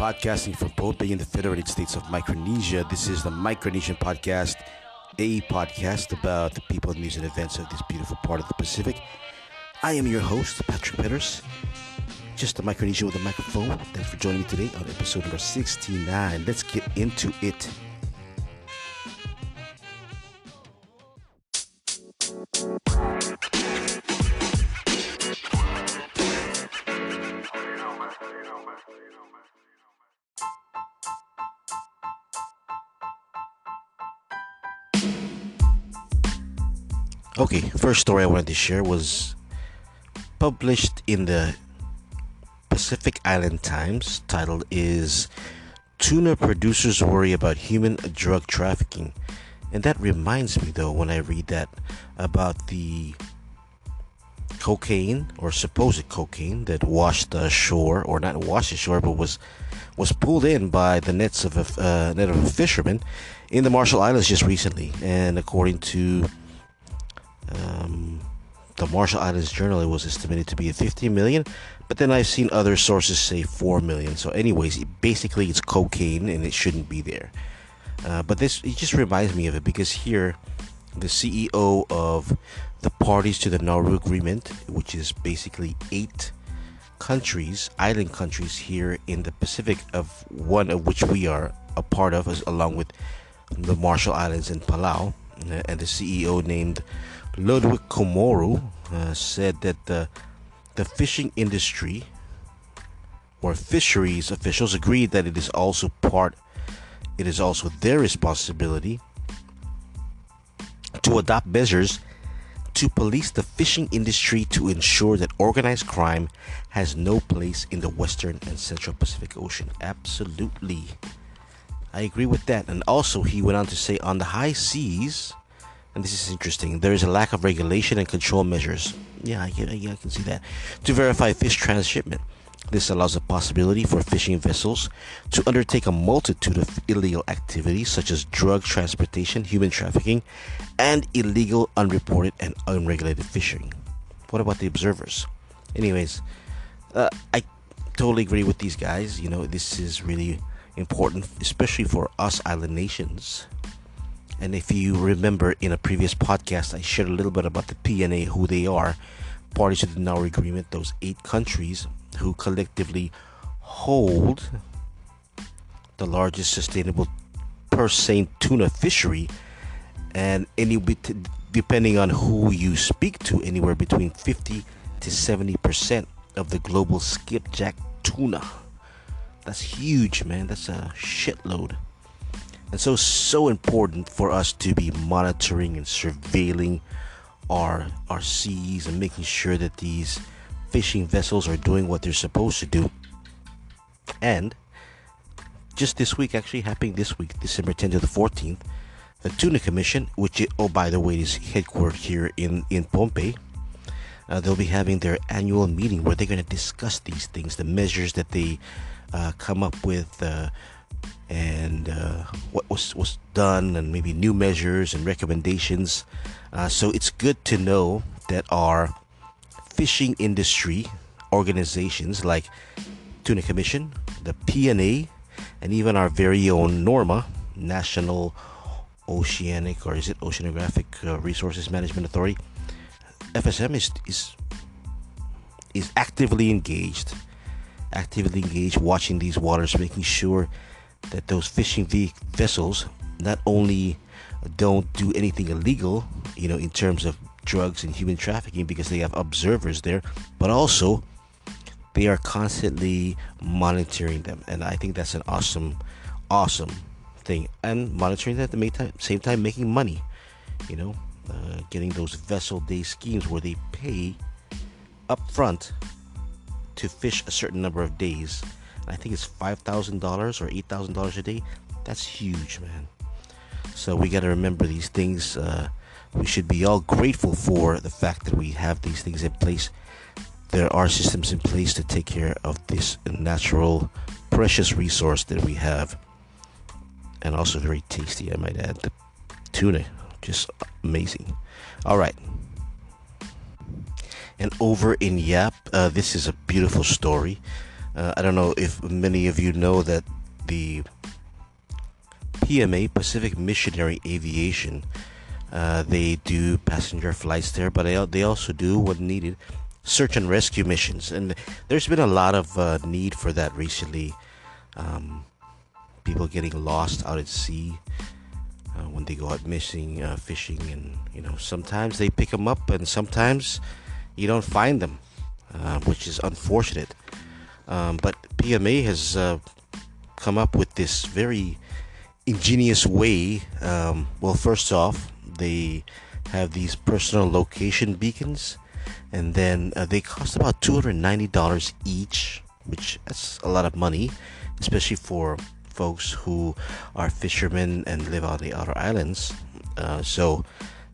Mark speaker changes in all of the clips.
Speaker 1: Podcasting from Pohnpei in the Federated States of Micronesia. This is the Micronesian Podcast, a podcast about the people, news, and events of this beautiful part of the Pacific. I am your host, Patrick Peters, just a Micronesian with a microphone. Thanks for joining me today on episode number 69. Let's get into it. Okay, first story I wanted to share was published in the Pacific Island Times. Title is Tuna Producers Worry About Human Drug Trafficking. And that reminds me, though, when I read that about the cocaine or supposed cocaine that washed ashore, or not washed ashore, but was was pulled in by the nets of a uh, net of a fisherman in the Marshall Islands just recently. And according to um, the Marshall Islands Journal, was estimated to be 15 million, but then I've seen other sources say 4 million. So, anyways, it, basically it's cocaine and it shouldn't be there. Uh, but this it just reminds me of it because here, the CEO of the parties to the Nauru Agreement, which is basically eight countries, island countries here in the Pacific, of one of which we are a part of, as, along with the Marshall Islands and Palau, uh, and the CEO named Ludwig Kumoru uh, said that the the fishing industry or fisheries officials agreed that it is also part it is also their responsibility to adopt measures to police the fishing industry to ensure that organized crime has no place in the western and central Pacific Ocean. Absolutely. I agree with that. And also, he went on to say on the high seas, and this is interesting. There is a lack of regulation and control measures. Yeah, I, can, yeah, I can see that. To verify fish transshipment. This allows the possibility for fishing vessels to undertake a multitude of illegal activities such as drug transportation, human trafficking, and illegal, unreported, and unregulated fishing. What about the observers? Anyways, uh, I totally agree with these guys. You know, this is really important, especially for us island nations and if you remember in a previous podcast, I shared a little bit about the PNA, who they are, parties to the Nauru Agreement, those eight countries who collectively hold the largest sustainable purse seine tuna fishery. And any bit, depending on who you speak to, anywhere between 50 to 70 percent of the global skipjack tuna. That's huge, man. That's a shitload. And so, so important for us to be monitoring and surveilling our our seas and making sure that these fishing vessels are doing what they're supposed to do. And just this week, actually happening this week, December 10th to the 14th, the Tuna Commission, which oh by the way is headquartered here in in Pohnpei, uh, they'll be having their annual meeting where they're going to discuss these things, the measures that they uh, come up with. Uh, and uh, what was was done, and maybe new measures and recommendations. Uh, so it's good to know that our fishing industry organizations like Tuna Commission, the PNA, and even our very own NORMA, National Oceanic or is it Oceanographic uh, Resources Management Authority, FSM is is is actively engaged, actively engaged, watching these waters, making sure that those fishing vessels not only don't do anything illegal, you know, in terms of drugs and human trafficking because they have observers there, but also they are constantly monitoring them. And I think that's an awesome, awesome thing. And monitoring them at the same time, making money, you know, uh, getting those vessel day schemes where they pay up front to fish a certain number of days I think it's $5,000 or $8,000 a day. That's huge, man. So we got to remember these things. Uh, we should be all grateful for the fact that we have these things in place. There are systems in place to take care of this natural, precious resource that we have. And also very tasty, I might add. The tuna, just amazing. All right. And over in Yap, uh, this is a beautiful story. Uh, I don't know if many of you know that the PMA Pacific Missionary Aviation uh, they do passenger flights there, but they, they also do, when needed, search and rescue missions. And there's been a lot of uh, need for that recently. Um, people getting lost out at sea uh, when they go out missing, uh, fishing, and you know sometimes they pick them up, and sometimes you don't find them, uh, which is unfortunate. Um, but PMA has uh, come up with this very ingenious way. Um, well, first off, they have these personal location beacons, and then uh, they cost about $290 each, which that's a lot of money, especially for folks who are fishermen and live on the outer islands. Uh, so,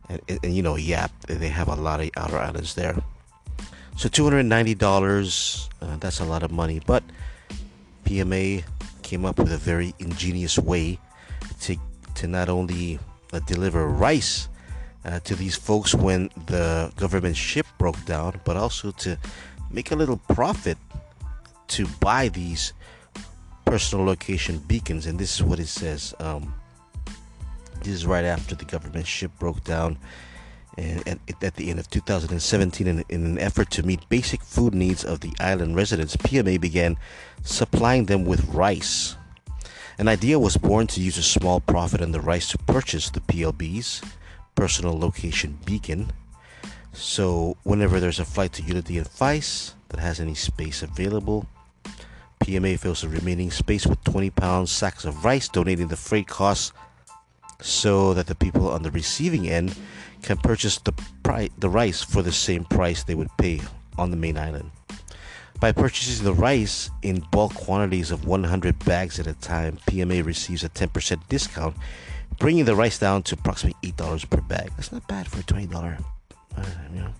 Speaker 1: and, and, you know, yeah, they have a lot of outer islands there. So $290, uh, that's a lot of money, but PMA came up with a very ingenious way to to not only uh, deliver rice uh, to these folks when the government ship broke down, but also to make a little profit to buy these personal location beacons. And this is what it says. Um, this is right after the government ship broke down. And at the end of 2017, in, in an effort to meet basic food needs of the island residents, PMA began supplying them with rice. An idea was born to use a small profit on the rice to purchase the PLB's personal location beacon. So, whenever there's a flight to Ulithi and Fais that has any space available, PMA fills the remaining space with 20 pound sacks of rice, donating the freight costs so that the people on the receiving end can purchase the, pri- the rice for the same price they would pay on the main island. By purchasing the rice in bulk quantities of 100 bags at a time, PMA receives a 10% discount, bringing the rice down to approximately $8 per bag. That's not bad for a $20. Uh, you know.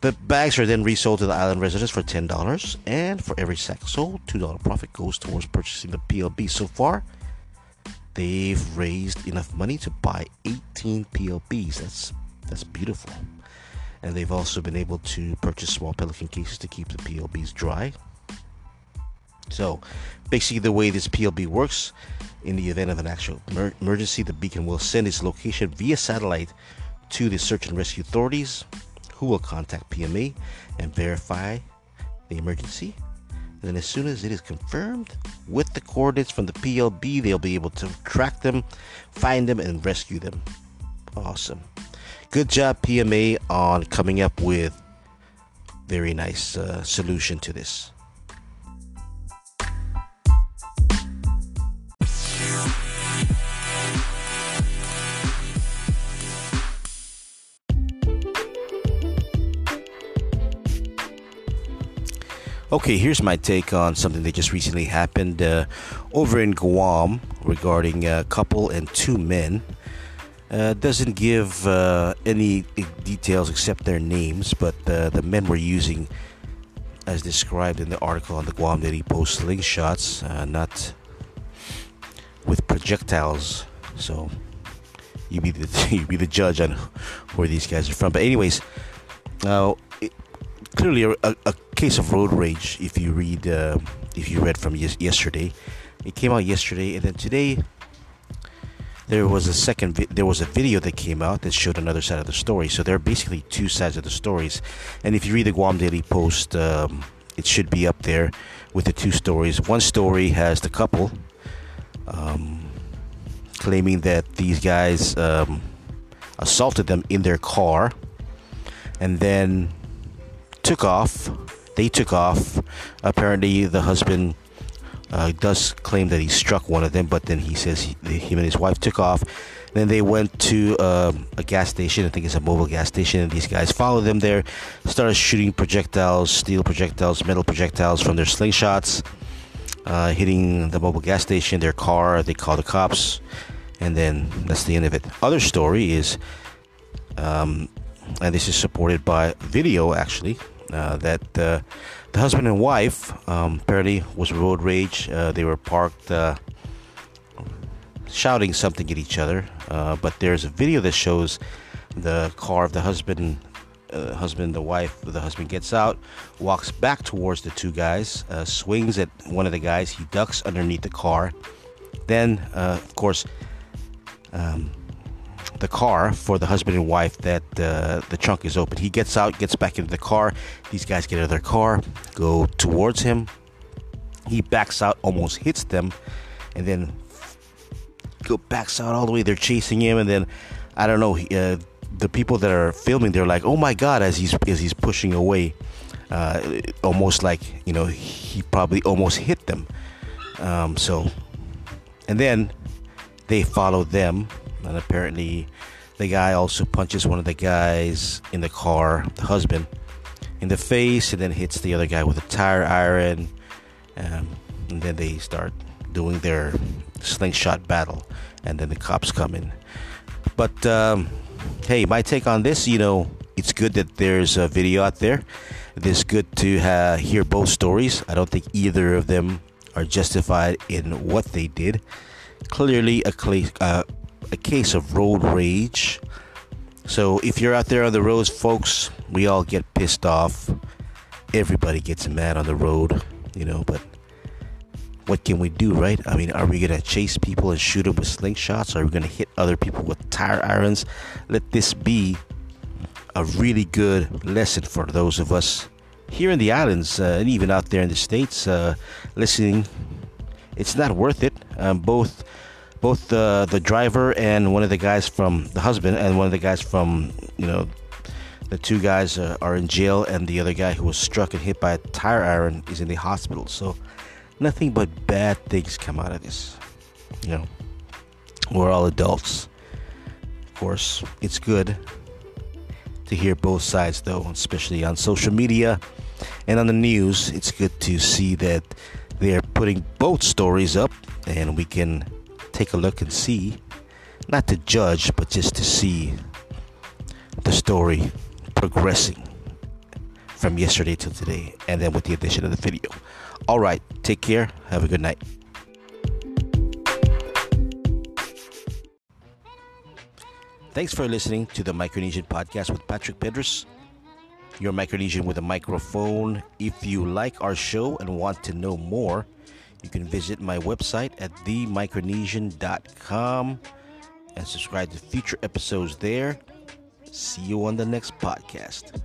Speaker 1: The bags are then resold to the island residents for $10, and for every sack sold, $2 profit goes towards purchasing the PLB. So far, they've raised enough money to buy 18 PLBs. That's that's beautiful and they've also been able to purchase small pelican cases to keep the PLBs dry. So, basically, the way this PLB works, in the event of an actual emer- emergency, the beacon will send its location via satellite to the search and rescue authorities, who will contact PMA and verify the emergency. And then, as soon as it is confirmed with the coordinates from the PLB, they'll be able to track them, find them, and rescue them. Awesome good job PMA on coming up with very nice uh, solution to this. Okay, here's my take on something that just recently happened uh, over in Guam regarding a couple and two men uh, doesn't give uh, any details except their names, but uh, the men were using, as described in the article on the Guam Daily Post, slingshots, uh, not with projectiles. So you be the you be the judge on where these guys are from. But anyways, now clearly a, a, case of road rage. If you read uh, if you read from yesterday, it came out yesterday, and then today there was a second vi- there was a video that came out that showed another side of the story. So there are basically two sides of the stories. And if you read the guam daily post um, it should be up there with the two stories. One story has the couple um, claiming that these guys um, assaulted them in their car. And then took off they took off apparently the husband uh, does claim that he struck one of them, but then he says he, him and his wife took off. Then they went to uh, a gas station. I think it's a Mobil gas station, and these guys followed them there, started shooting projectiles, steel projectiles, metal projectiles from their slingshots, uh, hitting the Mobil gas station, their car. They call the cops, and then that's the end of it. Other story is, um, and this is supported by video actually, uh, that uh, the husband and wife um, apparently was road rage. Uh, they were parked uh, shouting something at each other. Uh, but there's a video that shows the car of the husband uh, husband, the wife, the husband gets out, walks back towards the two guys, swings at one of the guys. He ducks underneath the car. Then, of course, um, the car for the husband and wife that uh, the trunk is open. He gets out, gets back into the car. These guys get out of their car, go towards him. He backs out, almost hits them, and then go backs out all the way. They're chasing him, and then I don't know. Uh, the people that are filming, they're like, "Oh my god!" As he's as he's pushing away, uh, almost like you know he probably almost hit them. Um, so, and then they follow them, and apparently, the guy also punches one of the guys in the car, the husband, in the face, and then hits the other guy with a tire iron. Um, and then they start doing their slingshot battle, and then the cops come in. But um, hey, my take on this, you know, it's good that there's a video out there. It's good to uh, hear both stories. I don't think either of them are justified in what they did. Clearly, a, cl- uh, a case of road rage. So, if you're out there on the roads, folks, we all get pissed off. Everybody gets mad on the road, you know, but what can we do, right? I mean, are we gonna chase people and shoot them with slingshots? Are we gonna hit other people with tire irons? Let this be a really good lesson for those of us here in the islands uh, and even out there in the states uh, listening. It's not worth it. Um, both both the the driver and one of the guys from the husband and one of the guys from you know the two guys uh, are in jail and the other guy who was struck and hit by a tire iron is in the hospital. So nothing but bad things come out of this. You know, we're all adults. Of course, it's good to hear both sides, though, especially on social media and on the news. It's good to see that they're putting both stories up, and we can take a look and see, not to judge, but just to see the story progressing from yesterday till today, and then with the addition of the video. All right, take care. Have a good night. Thanks for listening to the Micronesian podcast with Patrick Pedros, your Micronesian with a microphone. If you like our show and want to know more, you can visit my website at themicronesian.com and subscribe to future episodes there. See you on the next podcast.